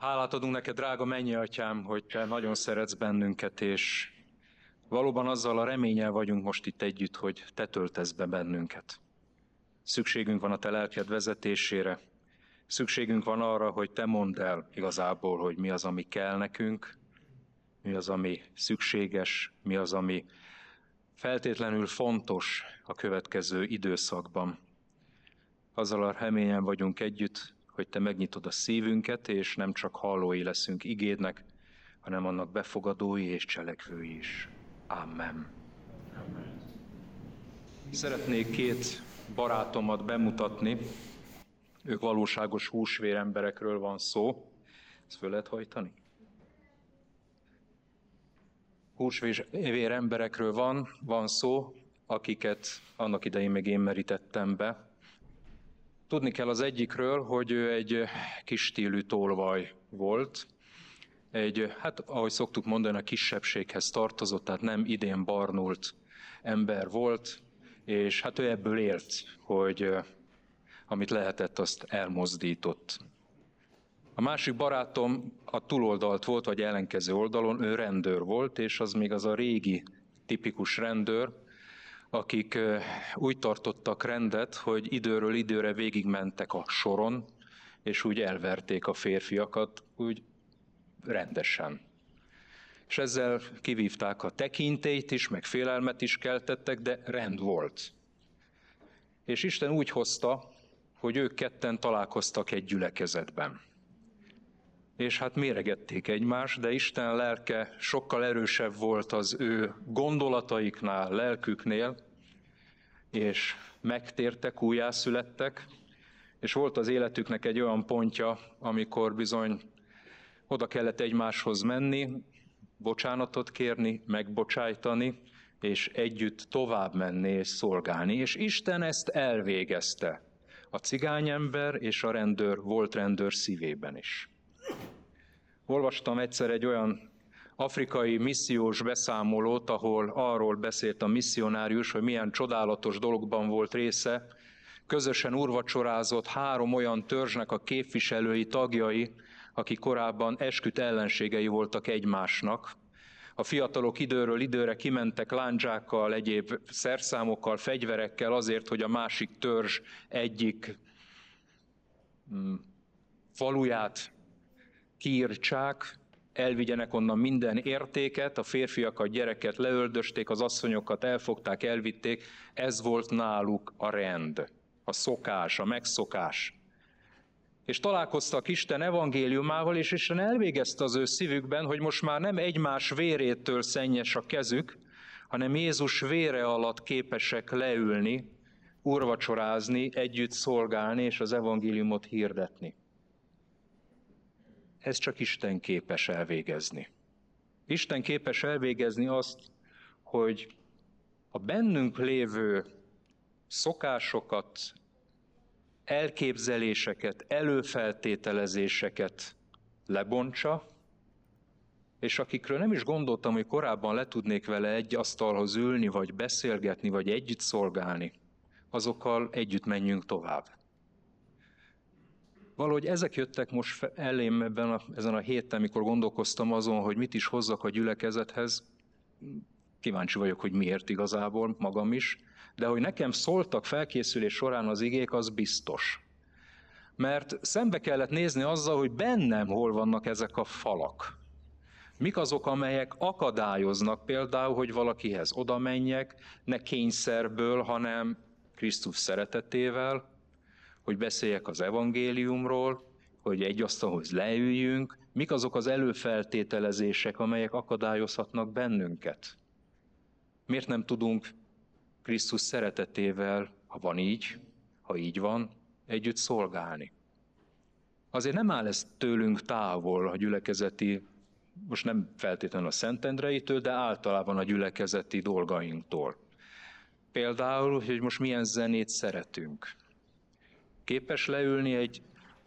Hálát adunk neked, drága mennyi atyám, hogy te nagyon szeretsz bennünket, és valóban azzal a reménnyel vagyunk most itt együtt, hogy te töltesz be bennünket. Szükségünk van a te lelked vezetésére, szükségünk van arra, hogy te mondd el igazából, hogy mi az, ami kell nekünk, mi az, ami szükséges, mi az, ami feltétlenül fontos a következő időszakban. Azzal a reményen vagyunk együtt, hogy Te megnyitod a szívünket, és nem csak hallói leszünk igédnek, hanem annak befogadói és cselekvői is. Amen. Amen. Szeretnék két barátomat bemutatni. Ők valóságos húsvér emberekről van szó. Ezt föl lehet hajtani? Húsvér emberekről van, van szó, akiket annak idején még én merítettem be, Tudni kell az egyikről, hogy ő egy kis stílű tolvaj volt, egy, hát ahogy szoktuk mondani, a kisebbséghez tartozott, tehát nem idén barnult ember volt, és hát ő ebből élt, hogy amit lehetett, azt elmozdított. A másik barátom a túloldalt volt, vagy ellenkező oldalon, ő rendőr volt, és az még az a régi tipikus rendőr, akik úgy tartottak rendet, hogy időről időre végigmentek a soron, és úgy elverték a férfiakat, úgy rendesen. És ezzel kivívták a tekintélyt is, meg félelmet is keltettek, de rend volt. És Isten úgy hozta, hogy ők ketten találkoztak egy gyülekezetben. És hát méregették egymást, de Isten lelke sokkal erősebb volt az ő gondolataiknál, lelküknél, és megtértek, újjászülettek, és volt az életüknek egy olyan pontja, amikor bizony oda kellett egymáshoz menni, bocsánatot kérni, megbocsájtani, és együtt tovább menni és szolgálni. És Isten ezt elvégezte a cigányember és a rendőr, volt rendőr szívében is. Olvastam egyszer egy olyan afrikai missziós beszámolót, ahol arról beszélt a misszionárius, hogy milyen csodálatos dologban volt része, közösen urvacsorázott három olyan törzsnek a képviselői, tagjai, akik korábban esküt ellenségei voltak egymásnak. A fiatalok időről időre kimentek lándzsákkal, egyéb szerszámokkal, fegyverekkel azért, hogy a másik törzs egyik mm, faluját kiírtsák, elvigyenek onnan minden értéket, a férfiakat, gyereket leöldösték, az asszonyokat elfogták, elvitték. Ez volt náluk a rend, a szokás, a megszokás. És találkoztak Isten evangéliumával, és Isten elvégezte az ő szívükben, hogy most már nem egymás vérétől szennyes a kezük, hanem Jézus vére alatt képesek leülni, urvacsorázni, együtt szolgálni és az evangéliumot hirdetni. Ez csak Isten képes elvégezni. Isten képes elvégezni azt, hogy a bennünk lévő szokásokat, elképzeléseket, előfeltételezéseket lebontsa, és akikről nem is gondoltam, hogy korábban le tudnék vele egy asztalhoz ülni, vagy beszélgetni, vagy együtt szolgálni, azokkal együtt menjünk tovább. Valahogy ezek jöttek most elém ebben a, ezen a héten, mikor gondolkoztam azon, hogy mit is hozzak a gyülekezethez. Kíváncsi vagyok, hogy miért igazából, magam is. De hogy nekem szóltak felkészülés során az igék, az biztos. Mert szembe kellett nézni azzal, hogy bennem hol vannak ezek a falak. Mik azok, amelyek akadályoznak például, hogy valakihez oda menjek, ne kényszerből, hanem Krisztus szeretetével, hogy beszéljek az evangéliumról, hogy egy asztalhoz leüljünk, mik azok az előfeltételezések, amelyek akadályozhatnak bennünket. Miért nem tudunk Krisztus szeretetével, ha van így, ha így van, együtt szolgálni? Azért nem áll ez tőlünk távol a gyülekezeti, most nem feltétlenül a Szentendreitől, de általában a gyülekezeti dolgainktól. Például, hogy most milyen zenét szeretünk Képes leülni egy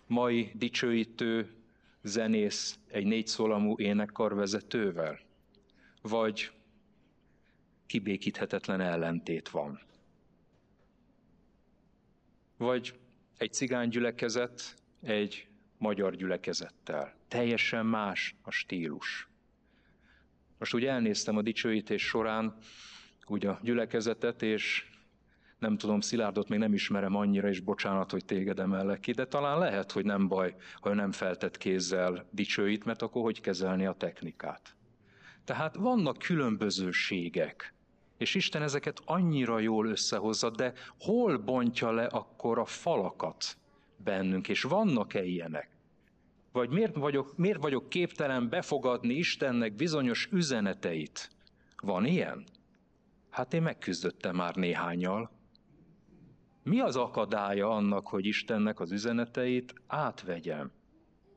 mai dicsőítő zenész egy négyszólamú énekkarvezetővel? Vagy kibékíthetetlen ellentét van? Vagy egy cigánygyülekezet egy magyar gyülekezettel. Teljesen más a stílus. Most úgy elnéztem a dicsőítés során úgy a gyülekezetet, és nem tudom, Szilárdot még nem ismerem annyira, és bocsánat, hogy téged emellek ki, de talán lehet, hogy nem baj, ha ő nem feltett kézzel dicsőít, mert akkor hogy kezelni a technikát. Tehát vannak különbözőségek, és Isten ezeket annyira jól összehozza, de hol bontja le akkor a falakat bennünk, és vannak-e ilyenek? Vagy miért vagyok, miért vagyok képtelen befogadni Istennek bizonyos üzeneteit? Van ilyen? Hát én megküzdöttem már néhányal. Mi az akadálya annak, hogy Istennek az üzeneteit átvegyem?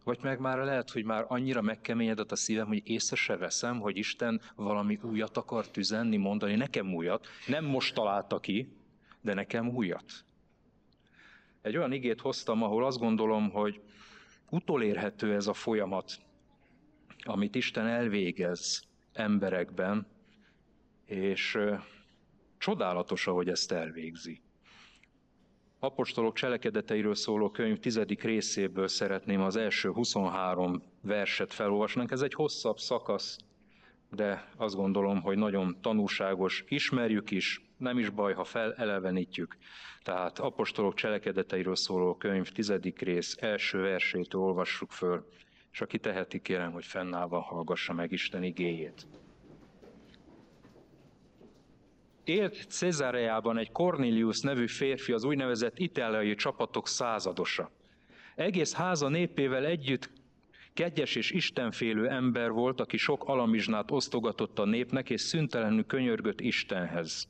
Vagy meg már lehet, hogy már annyira megkeményedett a szívem, hogy észre se veszem, hogy Isten valami újat akar üzenni, mondani, nekem újat. Nem most találta ki, de nekem újat. Egy olyan igét hoztam, ahol azt gondolom, hogy utolérhető ez a folyamat, amit Isten elvégez emberekben, és csodálatos, ahogy ezt elvégzi. Apostolok cselekedeteiről szóló könyv tizedik részéből szeretném az első 23 verset felolvasnunk. Ez egy hosszabb szakasz, de azt gondolom, hogy nagyon tanúságos. Ismerjük is, nem is baj, ha felelevenítjük. Tehát apostolok cselekedeteiről szóló könyv tizedik rész első versétől olvassuk föl, és aki teheti, kérem, hogy fennállva hallgassa meg Isten igéjét. Élt Cezareában egy Cornelius nevű férfi, az úgynevezett itáliai csapatok századosa. Egész háza népével együtt kegyes és istenfélő ember volt, aki sok alamizsnát osztogatott a népnek, és szüntelenül könyörgött Istenhez.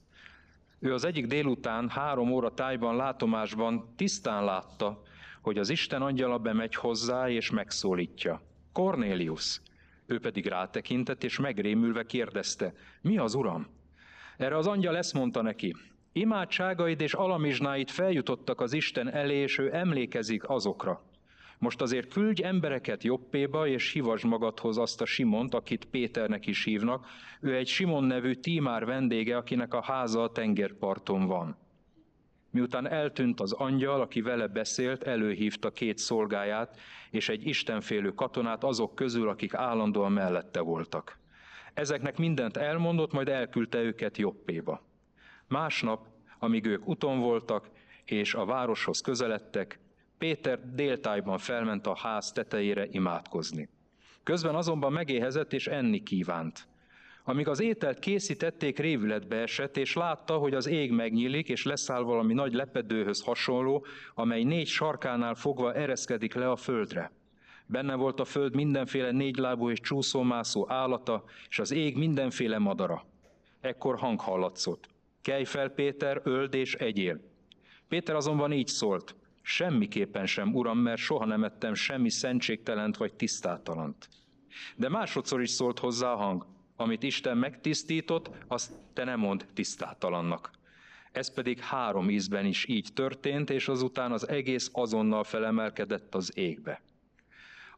Ő az egyik délután három óra tájban látomásban tisztán látta, hogy az Isten angyala bemegy hozzá és megszólítja. Cornelius! Ő pedig rátekintett és megrémülve kérdezte, mi az uram? Erre az angyal ezt mondta neki, imádságaid és alamizsnáid feljutottak az Isten elé, és ő emlékezik azokra. Most azért küldj embereket Jobbéba, és hívasd magadhoz azt a Simont, akit Péternek is hívnak. Ő egy Simon nevű tímár vendége, akinek a háza a tengerparton van. Miután eltűnt az angyal, aki vele beszélt, előhívta két szolgáját és egy istenfélő katonát azok közül, akik állandóan mellette voltak. Ezeknek mindent elmondott, majd elküldte őket Jobbéba. Másnap, amíg ők uton voltak, és a városhoz közeledtek, Péter déltájban felment a ház tetejére imádkozni. Közben azonban megéhezett és enni kívánt. Amíg az ételt készítették, révületbe esett, és látta, hogy az ég megnyílik, és leszáll valami nagy lepedőhöz hasonló, amely négy sarkánál fogva ereszkedik le a földre. Benne volt a föld mindenféle négylábú és csúszómászó állata, és az ég mindenféle madara. Ekkor hang hallatszott. Kelj fel, Péter, öld és egyél. Péter azonban így szólt. Semmiképpen sem, uram, mert soha nem ettem semmi szentségtelent vagy tisztátalant. De másodszor is szólt hozzá a hang. Amit Isten megtisztított, azt te nem mond tisztátalannak. Ez pedig három ízben is így történt, és azután az egész azonnal felemelkedett az égbe.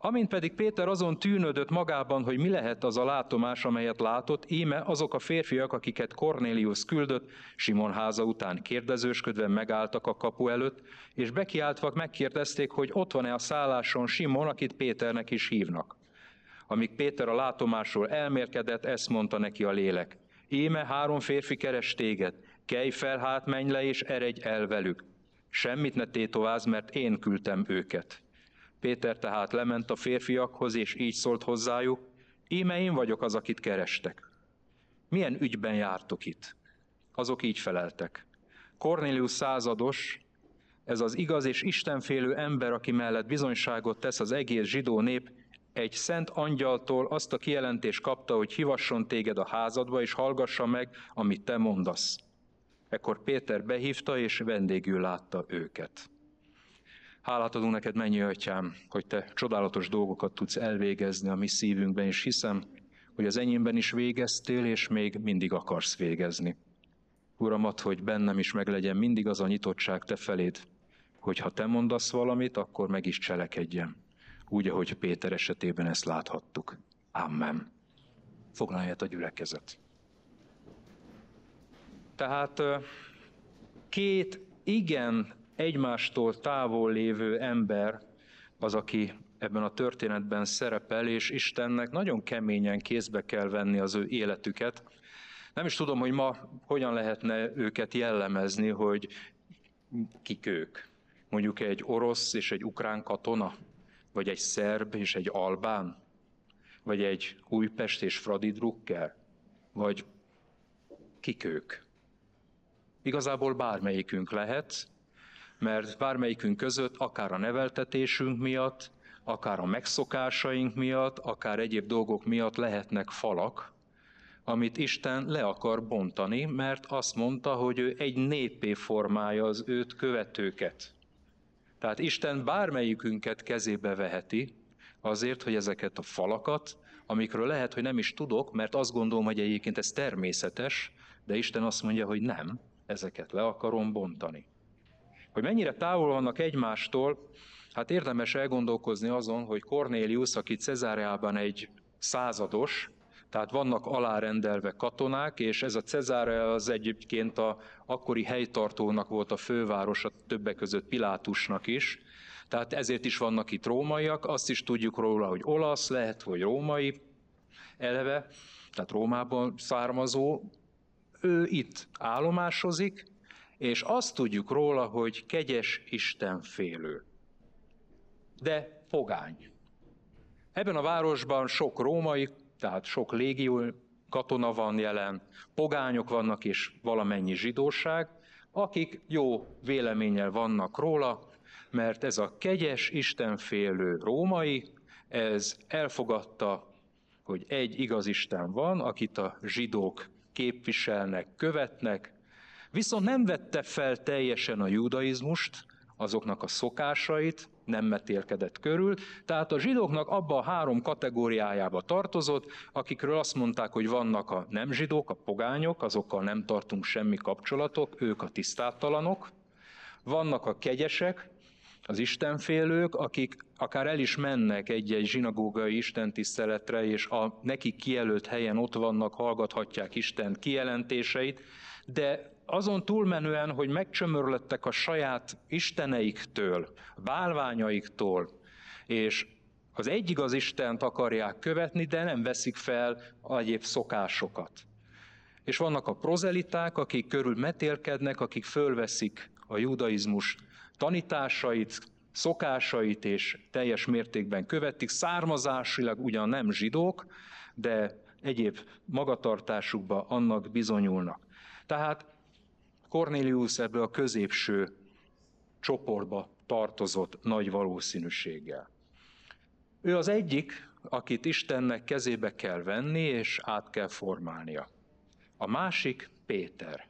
Amint pedig Péter azon tűnődött magában, hogy mi lehet az a látomás, amelyet látott, íme azok a férfiak, akiket Cornélius küldött, Simon háza után kérdezősködve megálltak a kapu előtt, és bekiáltva megkérdezték, hogy ott van-e a szálláson Simon, akit Péternek is hívnak. Amíg Péter a látomásról elmérkedett, ezt mondta neki a lélek. Íme három férfi keres téged, kelj fel, hát menj le, és eredj el velük. Semmit ne tétováz, mert én küldtem őket. Péter tehát lement a férfiakhoz, és így szólt hozzájuk, íme én vagyok az, akit kerestek. Milyen ügyben jártok itt? Azok így feleltek. Cornélius százados, ez az igaz és istenfélő ember, aki mellett bizonyságot tesz az egész zsidó nép, egy szent angyaltól azt a kijelentést kapta, hogy hivasson téged a házadba, és hallgassa meg, amit te mondasz. Ekkor Péter behívta, és vendégül látta őket. Hálát adunk neked, mennyi atyám, hogy te csodálatos dolgokat tudsz elvégezni a mi szívünkben, és hiszem, hogy az enyémben is végeztél, és még mindig akarsz végezni. Uramat, hogy bennem is meglegyen mindig az a nyitottság te feléd, hogy ha te mondasz valamit, akkor meg is cselekedjem. Úgy, ahogy Péter esetében ezt láthattuk. Amen. Foglalját a gyülekezet. Tehát két igen egymástól távol lévő ember az, aki ebben a történetben szerepel, és Istennek nagyon keményen kézbe kell venni az ő életüket. Nem is tudom, hogy ma hogyan lehetne őket jellemezni, hogy kik ők. Mondjuk egy orosz és egy ukrán katona, vagy egy szerb és egy albán, vagy egy Újpest és Fradi Drucker, vagy kik ők. Igazából bármelyikünk lehet, mert bármelyikünk között, akár a neveltetésünk miatt, akár a megszokásaink miatt, akár egyéb dolgok miatt lehetnek falak, amit Isten le akar bontani, mert azt mondta, hogy ő egy népé formálja az őt követőket. Tehát Isten bármelyikünket kezébe veheti, azért, hogy ezeket a falakat, amikről lehet, hogy nem is tudok, mert azt gondolom, hogy egyébként ez természetes, de Isten azt mondja, hogy nem, ezeket le akarom bontani. Hogy mennyire távol vannak egymástól, hát érdemes elgondolkozni azon, hogy Cornélius, aki Cezáreában egy százados, tehát vannak alárendelve katonák, és ez a Cezáre az egyébként a akkori helytartónak volt a fővárosa, többek között Pilátusnak is, tehát ezért is vannak itt rómaiak, azt is tudjuk róla, hogy olasz, lehet, hogy római eleve, tehát Rómában származó, ő itt állomásozik, és azt tudjuk róla, hogy kegyes Istenfélő. De pogány. Ebben a városban sok római, tehát sok légió katona van jelen, pogányok vannak és valamennyi zsidóság, akik jó véleménnyel vannak róla, mert ez a kegyes, istenfélő római, ez elfogadta, hogy egy igaz Isten van, akit a zsidók képviselnek, követnek, viszont nem vette fel teljesen a judaizmust, azoknak a szokásait, nem metélkedett körül, tehát a zsidóknak abba a három kategóriájába tartozott, akikről azt mondták, hogy vannak a nem zsidók, a pogányok, azokkal nem tartunk semmi kapcsolatok, ők a tisztátalanok, vannak a kegyesek, az istenfélők, akik akár el is mennek egy-egy zsinagógai istentiszteletre, és a nekik kijelölt helyen ott vannak, hallgathatják Isten kijelentéseit, de azon túlmenően, hogy megcsömörlöttek a saját isteneiktől, bálványaiktól, és az egyik az Istent akarják követni, de nem veszik fel egyéb szokásokat. És vannak a prozeliták, akik körül metélkednek, akik fölveszik a judaizmus tanításait, szokásait és teljes mértékben követik, származásilag ugyan nem zsidók, de egyéb magatartásukba annak bizonyulnak. Tehát Cornelius ebből a középső csoportba tartozott nagy valószínűséggel. Ő az egyik, akit Istennek kezébe kell venni, és át kell formálnia. A másik Péter.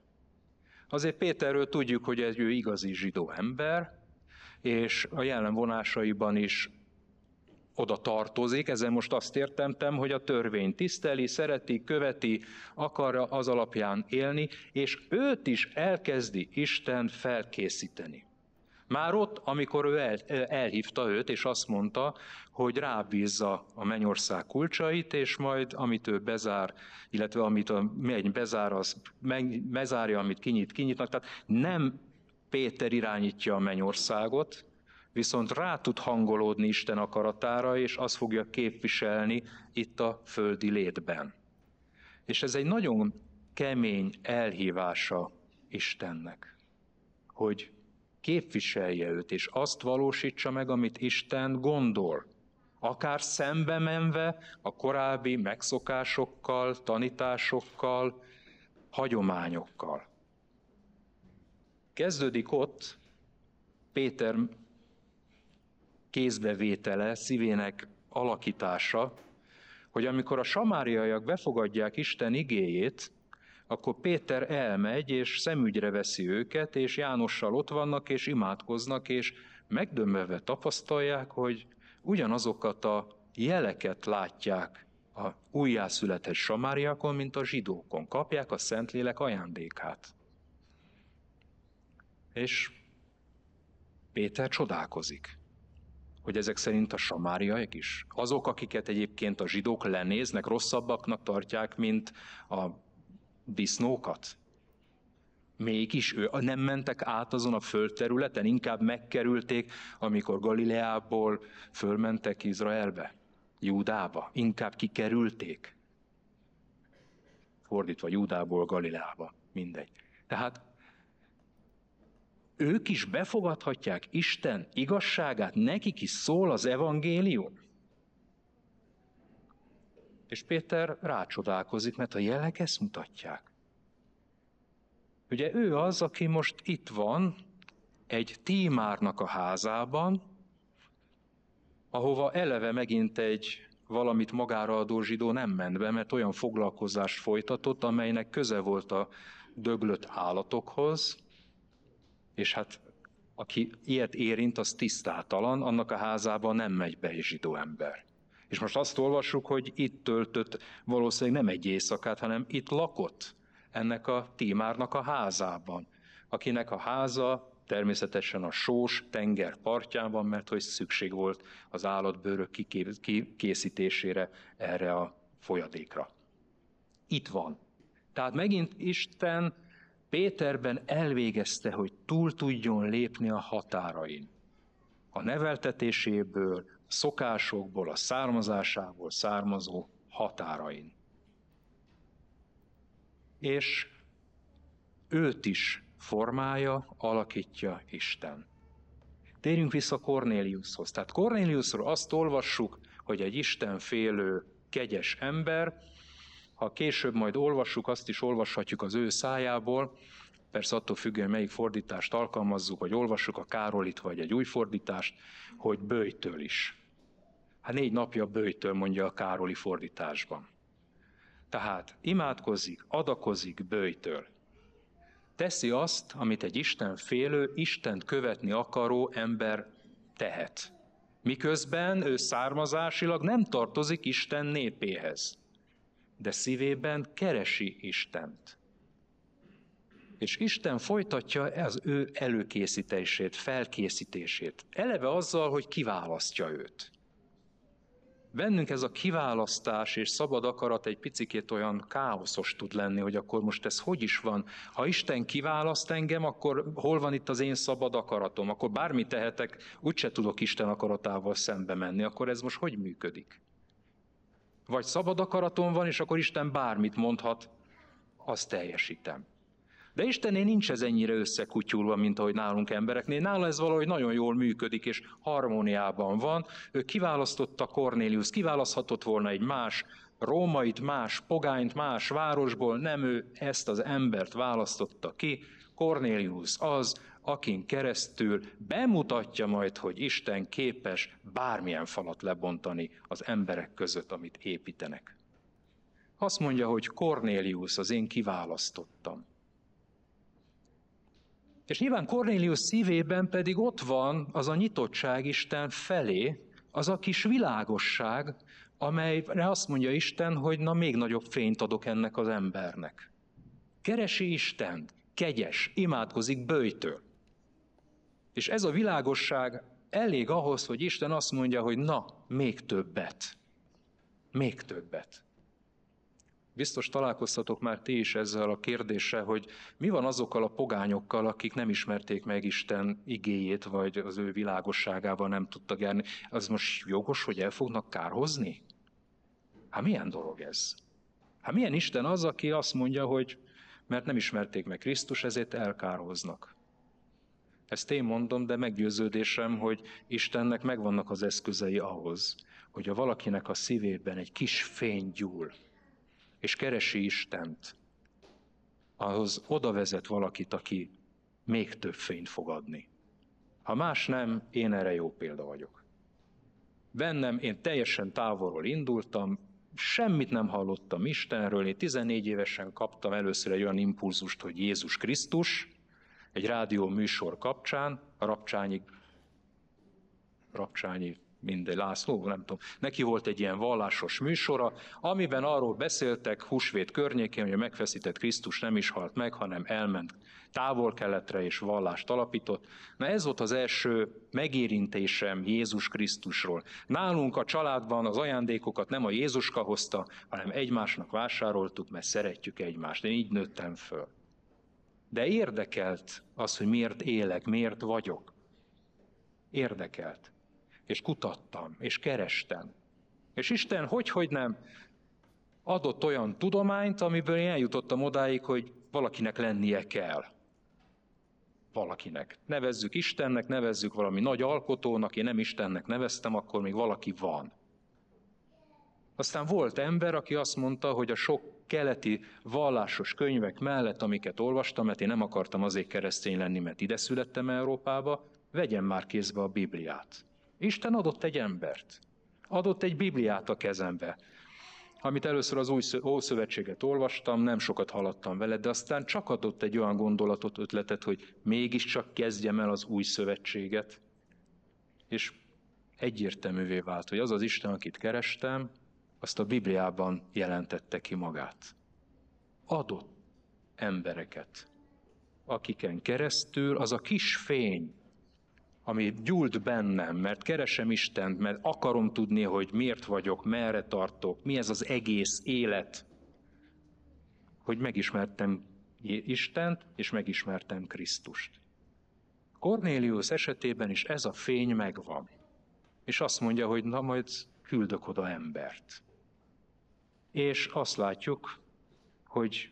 Azért Péterről tudjuk, hogy egy ő igazi zsidó ember, és a jelen vonásaiban is oda tartozik. Ezen most azt értemtem, hogy a törvény tiszteli, szereti, követi, akarja az alapján élni, és őt is elkezdi Isten felkészíteni. Már ott, amikor ő el, elhívta őt, és azt mondta, hogy rábízza a mennyország kulcsait, és majd amit ő bezár, illetve amit a menny bezár, az bezárja, amit kinyit, kinyitnak. Tehát nem Péter irányítja a mennyországot, viszont rá tud hangolódni Isten akaratára, és azt fogja képviselni itt a földi létben. És ez egy nagyon kemény elhívása Istennek, hogy képviselje őt, és azt valósítsa meg, amit Isten gondol. Akár szembe menve a korábbi megszokásokkal, tanításokkal, hagyományokkal. Kezdődik ott Péter kézbevétele, szívének alakítása, hogy amikor a samáriaiak befogadják Isten igéjét, akkor Péter elmegy, és szemügyre veszi őket, és Jánossal ott vannak, és imádkoznak, és megdömbelve tapasztalják, hogy ugyanazokat a jeleket látják a újjászületett samáriakon, mint a zsidókon. Kapják a Szentlélek ajándékát. És Péter csodálkozik hogy ezek szerint a samáriaiak is, azok, akiket egyébként a zsidók lenéznek, rosszabbaknak tartják, mint a disznókat. Mégis ő nem mentek át azon a földterületen, inkább megkerülték, amikor Galileából fölmentek Izraelbe, Júdába, inkább kikerülték. Fordítva Júdából Galileába, mindegy. Tehát ők is befogadhatják Isten igazságát, nekik is szól az evangélium. És Péter rácsodálkozik, mert a jelek ezt mutatják. Ugye ő az, aki most itt van, egy tímárnak a házában, ahova eleve megint egy valamit magára adó zsidó nem ment be, mert olyan foglalkozást folytatott, amelynek köze volt a döglött állatokhoz, és hát aki ilyet érint, az tisztátalan, annak a házában nem megy be egy zsidó ember. És most azt olvassuk, hogy itt töltött valószínűleg nem egy éjszakát, hanem itt lakott ennek a tímárnak a házában, akinek a háza természetesen a sós tenger van, mert hogy szükség volt az állatbőrök kikészítésére erre a folyadékra. Itt van. Tehát megint Isten Péterben elvégezte, hogy túl tudjon lépni a határain. A neveltetéséből, a szokásokból, a származásából származó határain. És őt is formája, alakítja Isten. Térjünk vissza Kornéliushoz. Tehát Kornéliusról azt olvassuk, hogy egy Isten félő, kegyes ember, ha később majd olvassuk, azt is olvashatjuk az ő szájából, persze attól függően, melyik fordítást alkalmazzuk, vagy olvassuk a Károlit, vagy egy új fordítást, hogy bőjtől is. Hát négy napja bőjtől mondja a Károli fordításban. Tehát imádkozik, adakozik bőjtől. Teszi azt, amit egy Isten félő, Istent követni akaró ember tehet. Miközben ő származásilag nem tartozik Isten népéhez de szívében keresi Istent. És Isten folytatja az ő előkészítését, felkészítését. Eleve azzal, hogy kiválasztja őt. Bennünk ez a kiválasztás és szabad akarat egy picikét olyan káoszos tud lenni, hogy akkor most ez hogy is van. Ha Isten kiválaszt engem, akkor hol van itt az én szabad akaratom? Akkor bármit tehetek, úgyse tudok Isten akaratával szembe menni. Akkor ez most hogy működik? Vagy szabad akaratom van, és akkor Isten bármit mondhat, azt teljesítem. De Istennél nincs ez ennyire összekutyulva, mint ahogy nálunk embereknél. Nála ez valahogy nagyon jól működik, és harmóniában van. Ő kiválasztotta Cornélius, kiválaszthatott volna egy más rómait, más pogányt, más városból, nem ő ezt az embert választotta ki. Cornélius az, akin keresztül bemutatja majd, hogy Isten képes bármilyen falat lebontani az emberek között, amit építenek. Azt mondja, hogy Cornélius az én kiválasztottam. És nyilván Cornélius szívében pedig ott van az a nyitottság Isten felé, az a kis világosság, amelyre azt mondja Isten, hogy na még nagyobb fényt adok ennek az embernek. Keresi Istent, kegyes, imádkozik bőjtől. És ez a világosság elég ahhoz, hogy Isten azt mondja, hogy na, még többet. Még többet. Biztos találkoztatok már ti is ezzel a kérdéssel, hogy mi van azokkal a pogányokkal, akik nem ismerték meg Isten igéjét, vagy az ő világosságával nem tudtak járni. Az most jogos, hogy el fognak kárhozni? Hát milyen dolog ez? Hát milyen Isten az, aki azt mondja, hogy mert nem ismerték meg Krisztus, ezért elkárhoznak. Ezt én mondom, de meggyőződésem, hogy Istennek megvannak az eszközei ahhoz, hogy a valakinek a szívében egy kis fény gyúl, és keresi Istent, ahhoz oda vezet valakit, aki még több fényt fog adni. Ha más nem, én erre jó példa vagyok. Bennem én teljesen távolról indultam, semmit nem hallottam Istenről, én 14 évesen kaptam először egy olyan impulzust, hogy Jézus Krisztus, egy rádió műsor kapcsán, a Rapcsányi, Rapcsányi mindegy, László, nem tudom, neki volt egy ilyen vallásos műsora, amiben arról beszéltek húsvét környékén, hogy a megfeszített Krisztus nem is halt meg, hanem elment távol-keletre és vallást alapított. Na ez volt az első megérintésem Jézus Krisztusról. Nálunk a családban az ajándékokat nem a Jézuska hozta, hanem egymásnak vásároltuk, mert szeretjük egymást. Én így nőttem föl. De érdekelt az, hogy miért élek, miért vagyok. Érdekelt. És kutattam, és kerestem. És Isten, hogy, hogy nem, adott olyan tudományt, amiből én eljutottam odáig, hogy valakinek lennie kell. Valakinek. Nevezzük Istennek, nevezzük valami nagy alkotónak, én nem Istennek neveztem, akkor még valaki van. Aztán volt ember, aki azt mondta, hogy a sok keleti vallásos könyvek mellett, amiket olvastam, mert én nem akartam azért keresztény lenni, mert ide születtem Európába, vegyem már kézbe a Bibliát. Isten adott egy embert. Adott egy Bibliát a kezembe amit először az új Ószövetséget olvastam, nem sokat haladtam vele, de aztán csak adott egy olyan gondolatot, ötletet, hogy mégiscsak kezdjem el az új szövetséget. És egyértelművé vált, hogy az az Isten, akit kerestem, azt a Bibliában jelentette ki magát. Adott embereket, akiken keresztül az a kis fény, ami gyúlt bennem, mert keresem Istent, mert akarom tudni, hogy miért vagyok, merre tartok, mi ez az egész élet, hogy megismertem Istent, és megismertem Krisztust. Cornélius esetében is ez a fény megvan. És azt mondja, hogy na majd küldök oda embert. És azt látjuk, hogy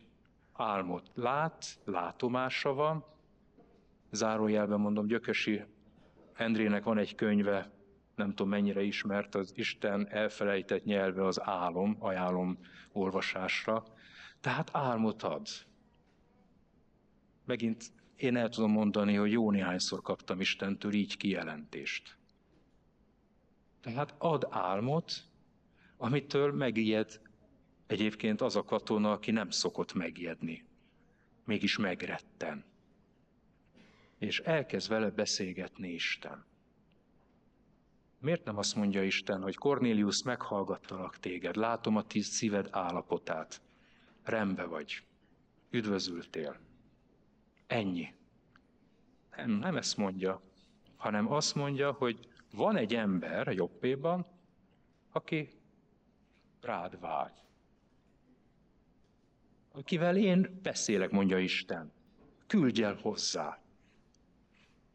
álmot lát, látomása van, zárójelben mondom, Gyökösi Endrének van egy könyve, nem tudom mennyire ismert, az Isten elfelejtett nyelve az álom, ajánlom olvasásra. Tehát álmot ad. Megint én el tudom mondani, hogy jó néhányszor kaptam Istentől így kijelentést. Tehát ad álmot, amitől megijed egyébként az a katona, aki nem szokott megijedni. Mégis megretten és elkezd vele beszélgetni Isten. Miért nem azt mondja Isten, hogy Cornélius, meghallgattalak téged, látom a tíz szíved állapotát, rembe vagy, üdvözültél. Ennyi. Nem, nem ezt mondja, hanem azt mondja, hogy van egy ember a jobbéban, aki rád vágy. Akivel én beszélek, mondja Isten. Küldj el hozzá.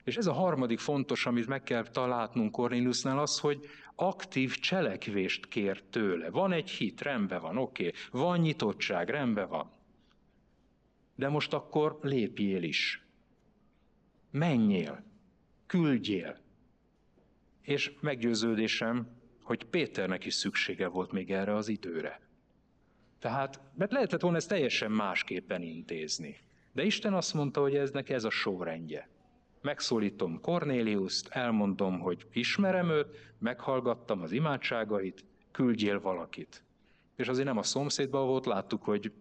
És ez a harmadik fontos, amit meg kell találnunk Cornéliusnál, az, hogy aktív cselekvést kér tőle. Van egy hit, rendben van, oké. Okay. Van nyitottság, rendben van. De most akkor lépjél is. Menjél, küldjél. És meggyőződésem, hogy Péternek is szüksége volt még erre az időre. Tehát, mert lehetett volna ezt teljesen másképpen intézni. De Isten azt mondta, hogy eznek ez a sorrendje megszólítom Kornéliuszt, elmondom, hogy ismerem őt, meghallgattam az imádságait, küldjél valakit. És azért nem a szomszédban volt, láttuk, hogy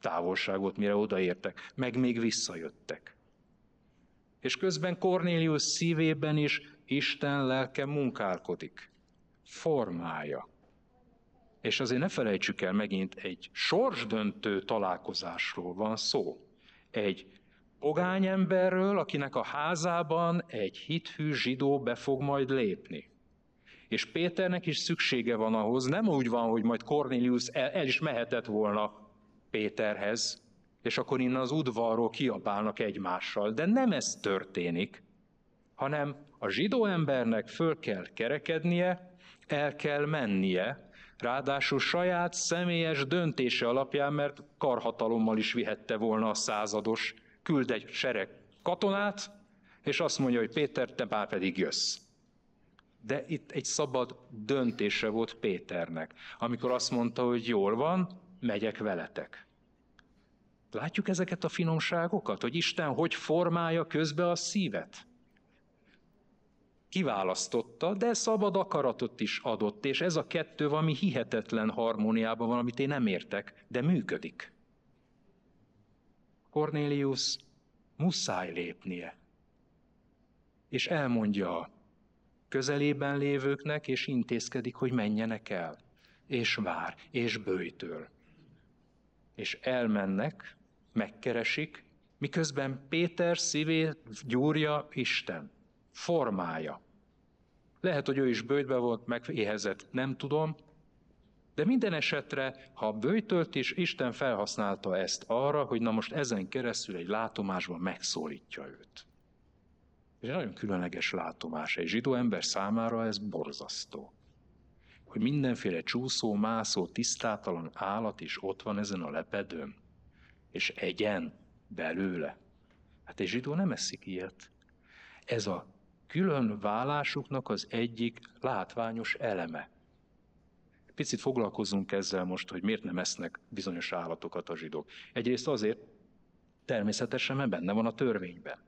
távolság volt, mire odaértek, meg még visszajöttek. És közben Kornélius szívében is Isten lelke munkálkodik, formája. És azért ne felejtsük el, megint egy sorsdöntő találkozásról van szó. Egy pogány emberről, akinek a házában egy hithű zsidó be fog majd lépni. És Péternek is szüksége van ahhoz, nem úgy van, hogy majd Cornelius el, el is mehetett volna Péterhez, és akkor innen az udvarról kiabálnak egymással. De nem ez történik, hanem a zsidó embernek föl kell kerekednie, el kell mennie, ráadásul saját személyes döntése alapján, mert karhatalommal is vihette volna a százados küld egy sereg katonát, és azt mondja, hogy Péter, te már pedig jössz. De itt egy szabad döntése volt Péternek, amikor azt mondta, hogy jól van, megyek veletek. Látjuk ezeket a finomságokat, hogy Isten hogy formálja közbe a szívet? Kiválasztotta, de szabad akaratot is adott, és ez a kettő valami hihetetlen harmóniában van, amit én nem értek, de működik. Cornélius muszáj lépnie. És elmondja a közelében lévőknek, és intézkedik, hogy menjenek el. És vár, és bőjtől. És elmennek, megkeresik, miközben Péter szívét gyúrja Isten, formája. Lehet, hogy ő is bőjtbe volt, megéhezett, nem tudom, De minden esetre, ha bőjtölt is, Isten felhasználta ezt arra, hogy na most ezen keresztül egy látomásban megszólítja őt. És egy nagyon különleges látomás. Egy zsidó ember számára ez borzasztó. Hogy mindenféle csúszó, mászó, tisztátalan állat is ott van ezen a lepedőn, és egyen belőle. Hát egy zsidó nem eszik ilyet. Ez a külön válásuknak az egyik látványos eleme. Picit foglalkozunk ezzel most, hogy miért nem esznek bizonyos állatokat a zsidók. Egyrészt azért, természetesen, mert benne van a törvényben.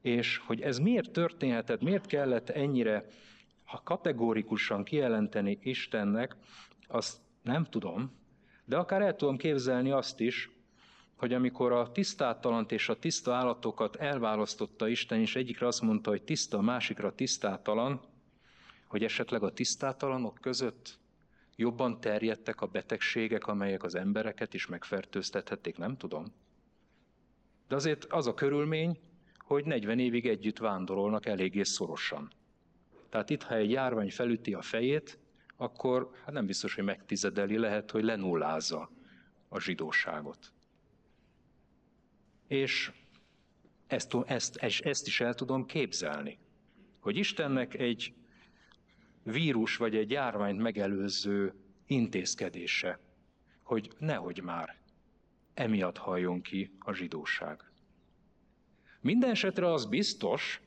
És hogy ez miért történhetett, miért kellett ennyire ha kategórikusan kijelenteni Istennek, azt nem tudom, de akár el tudom képzelni azt is, hogy amikor a tisztátalant és a tiszta állatokat elválasztotta Isten, és egyikre azt mondta, hogy tiszta, a másikra tisztátalan, hogy esetleg a tisztátalanok között jobban terjedtek a betegségek, amelyek az embereket is megfertőztethették, nem tudom. De azért az a körülmény, hogy 40 évig együtt vándorolnak eléggé szorosan. Tehát itt, ha egy járvány felüti a fejét, akkor hát nem biztos, hogy megtizedeli, lehet, hogy lenullázza a zsidóságot. És ezt, ezt, ezt is el tudom képzelni, hogy Istennek egy vírus vagy egy járványt megelőző intézkedése, hogy nehogy már emiatt halljon ki a zsidóság. Minden esetre az biztos,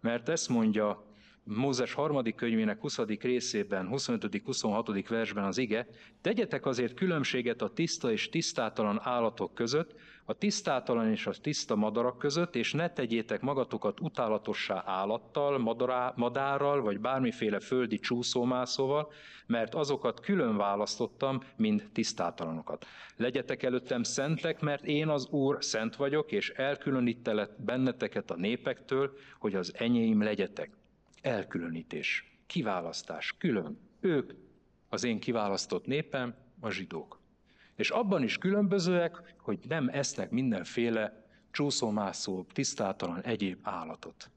mert ezt mondja Mózes harmadik könyvének 20. részében, 25.-26. versben az ige, tegyetek azért különbséget a tiszta és tisztátalan állatok között, a tisztátalan és a tiszta madarak között, és ne tegyétek magatokat utálatossá állattal, madará, madárral, vagy bármiféle földi csúszómászóval, mert azokat külön választottam, mint tisztátalanokat. Legyetek előttem szentek, mert én az Úr szent vagyok, és elkülönítelek benneteket a népektől, hogy az enyém legyetek elkülönítés, kiválasztás, külön. Ők az én kiválasztott népem, a zsidók. És abban is különbözőek, hogy nem esznek mindenféle csúszómászó, tisztátalan egyéb állatot.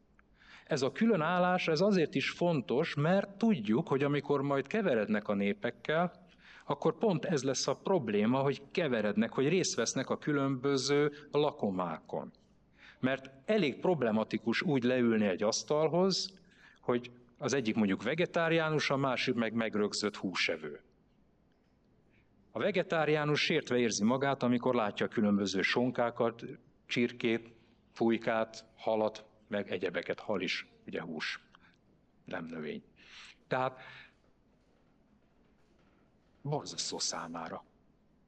Ez a különállás ez azért is fontos, mert tudjuk, hogy amikor majd keverednek a népekkel, akkor pont ez lesz a probléma, hogy keverednek, hogy részt vesznek a különböző lakomákon. Mert elég problematikus úgy leülni egy asztalhoz, hogy az egyik mondjuk vegetáriánus, a másik meg megrögzött húsevő. A vegetáriánus sértve érzi magát, amikor látja a különböző sonkákat, csirkét, fújkát, halat, meg egyebeket. Hal is, ugye hús, nem növény. Tehát borzasztó számára.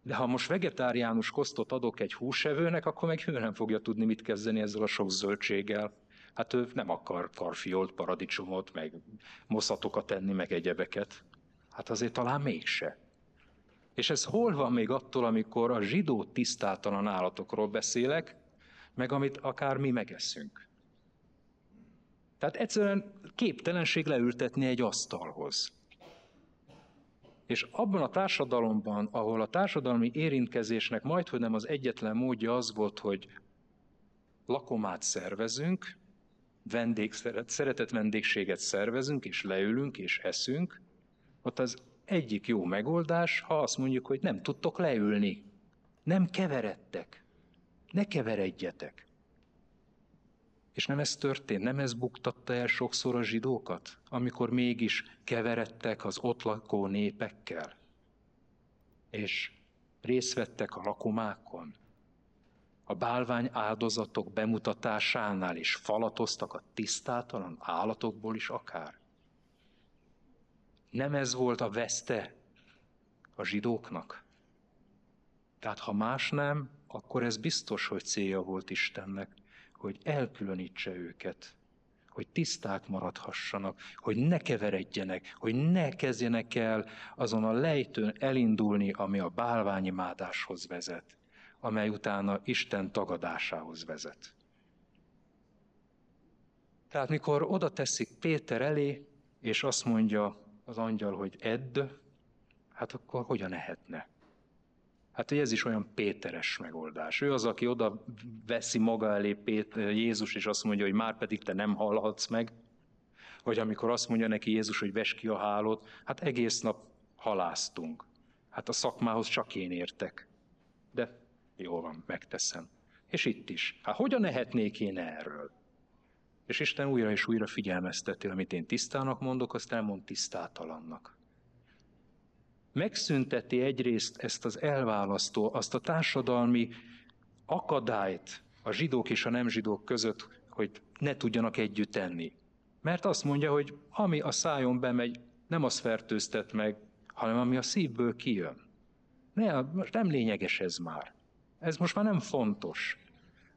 De ha most vegetáriánus kosztot adok egy húsevőnek, akkor meg ő nem fogja tudni mit kezdeni ezzel a sok zöldséggel, Hát ő nem akar karfiolt, paradicsomot, meg moszatokat tenni, meg egyebeket. Hát azért talán mégse. És ez hol van még attól, amikor a zsidó tisztátalan állatokról beszélek, meg amit akár mi megeszünk. Tehát egyszerűen képtelenség leültetni egy asztalhoz. És abban a társadalomban, ahol a társadalmi érintkezésnek majdhogy nem az egyetlen módja az volt, hogy lakomát szervezünk, vendég, szeretett vendégséget szervezünk, és leülünk, és eszünk, ott az egyik jó megoldás, ha azt mondjuk, hogy nem tudtok leülni, nem keveredtek, ne keveredjetek. És nem ez történt, nem ez buktatta el sokszor a zsidókat, amikor mégis keveredtek az ott lakó népekkel, és részt vettek a lakomákon, a bálvány áldozatok bemutatásánál is falatoztak a tisztátalan állatokból is akár. Nem ez volt a veszte a zsidóknak? Tehát ha más nem, akkor ez biztos, hogy célja volt Istennek, hogy elkülönítse őket, hogy tiszták maradhassanak, hogy ne keveredjenek, hogy ne kezdjenek el azon a lejtőn elindulni, ami a bálványimádáshoz vezet amely utána Isten tagadásához vezet. Tehát mikor oda teszik Péter elé, és azt mondja az angyal, hogy edd, hát akkor hogyan ehetne? Hát ez is olyan Péteres megoldás. Ő az, aki oda veszi maga elé Péter, Jézus, és azt mondja, hogy már pedig te nem hallhatsz meg. Vagy amikor azt mondja neki Jézus, hogy ves ki a hálót, hát egész nap haláztunk. Hát a szakmához csak én értek. De jól van, megteszem. És itt is. Hát hogyan ehetnék én erről? És Isten újra és újra figyelmezteti, amit én tisztának mondok, azt elmond tisztátalannak. Megszünteti egyrészt ezt az elválasztó, azt a társadalmi akadályt a zsidók és a nem zsidók között, hogy ne tudjanak együtt tenni. Mert azt mondja, hogy ami a szájon bemegy, nem az fertőztet meg, hanem ami a szívből kijön. Ne, nem lényeges ez már. Ez most már nem fontos.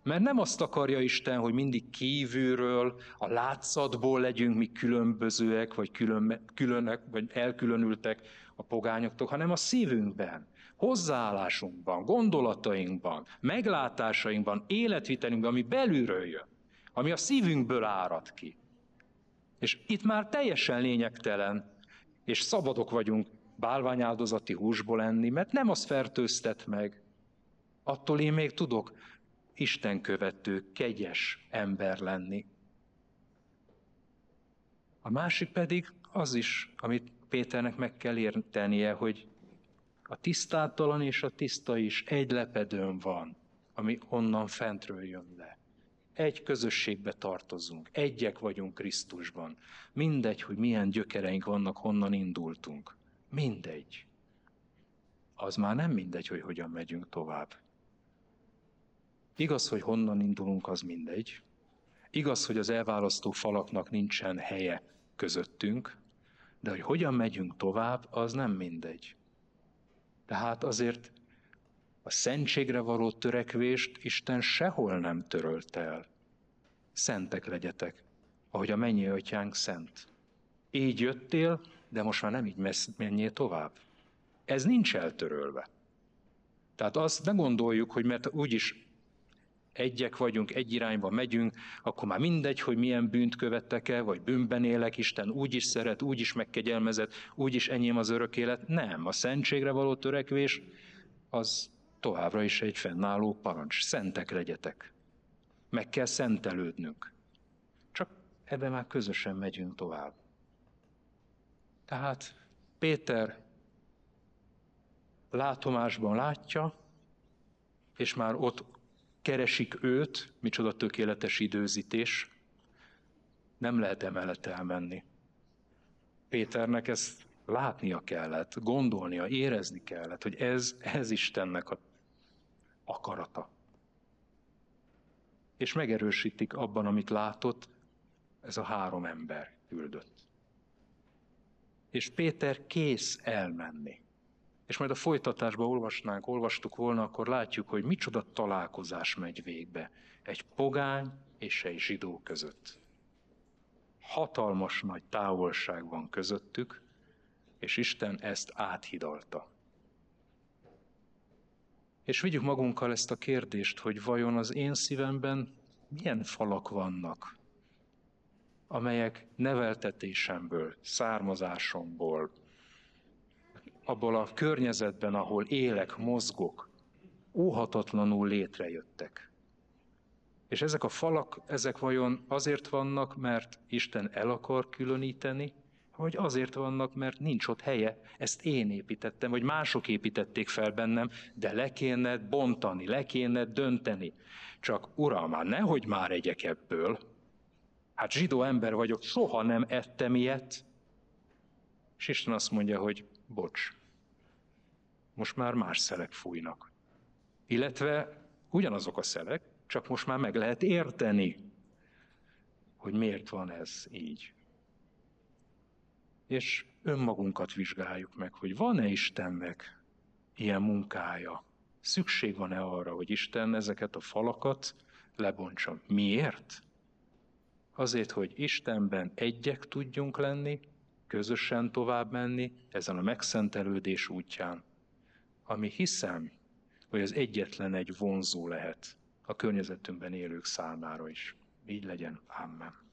Mert nem azt akarja Isten, hogy mindig kívülről, a látszatból legyünk mi különbözőek, vagy külön, különek, vagy elkülönültek a pogányoktól, hanem a szívünkben, hozzáállásunkban, gondolatainkban, meglátásainkban, életvitelünkben, ami belülről jön, ami a szívünkből árad ki. És itt már teljesen lényegtelen, és szabadok vagyunk bálványáldozati húsból enni, mert nem az fertőztet meg. Attól én még tudok Isten követő, kegyes ember lenni. A másik pedig az is, amit Péternek meg kell értenie, hogy a tisztátalan és a tiszta is egy lepedőn van, ami onnan fentről jön le. Egy közösségbe tartozunk, egyek vagyunk Krisztusban. Mindegy, hogy milyen gyökereink vannak, honnan indultunk. Mindegy. Az már nem mindegy, hogy hogyan megyünk tovább. Igaz, hogy honnan indulunk, az mindegy. Igaz, hogy az elválasztó falaknak nincsen helye közöttünk, de hogy hogyan megyünk tovább, az nem mindegy. Tehát azért a szentségre való törekvést Isten sehol nem törölt el. Szentek legyetek, ahogy a mennyi atyánk szent. Így jöttél, de most már nem így menjél tovább. Ez nincs eltörölve. Tehát azt ne gondoljuk, hogy mert úgyis egyek vagyunk, egy irányba megyünk, akkor már mindegy, hogy milyen bűnt követtek el, vagy bűnben élek, Isten úgy is szeret, úgy is megkegyelmezett, úgy is enyém az örök élet. Nem, a szentségre való törekvés az továbbra is egy fennálló parancs. Szentek legyetek. Meg kell szentelődnünk. Csak ebben már közösen megyünk tovább. Tehát Péter látomásban látja, és már ott keresik őt, micsoda tökéletes időzítés, nem lehet emellett elmenni. Péternek ezt látnia kellett, gondolnia, érezni kellett, hogy ez, ez Istennek a akarata. És megerősítik abban, amit látott, ez a három ember küldött. És Péter kész elmenni és majd a folytatásban olvasnánk, olvastuk volna, akkor látjuk, hogy micsoda találkozás megy végbe egy pogány és egy zsidó között. Hatalmas nagy távolság van közöttük, és Isten ezt áthidalta. És vigyük magunkkal ezt a kérdést, hogy vajon az én szívemben milyen falak vannak, amelyek neveltetésemből, származásomból, abból a környezetben, ahol élek, mozgok, óhatatlanul létrejöttek. És ezek a falak, ezek vajon azért vannak, mert Isten el akar különíteni, vagy azért vannak, mert nincs ott helye, ezt én építettem, vagy mások építették fel bennem, de le kéne bontani, le kéne dönteni. Csak uram, már nehogy már egyek ebből. Hát zsidó ember vagyok, soha nem ettem ilyet. És Isten azt mondja, hogy bocs, most már más szelek fújnak. Illetve ugyanazok a szelek, csak most már meg lehet érteni, hogy miért van ez így. És önmagunkat vizsgáljuk meg, hogy van-e Istennek ilyen munkája. Szükség van-e arra, hogy Isten ezeket a falakat lebontsa. Miért? Azért, hogy Istenben egyek tudjunk lenni, közösen tovább menni ezen a megszentelődés útján ami hiszem, hogy az egyetlen egy vonzó lehet a környezetünkben élők számára is. Így legyen. Amen.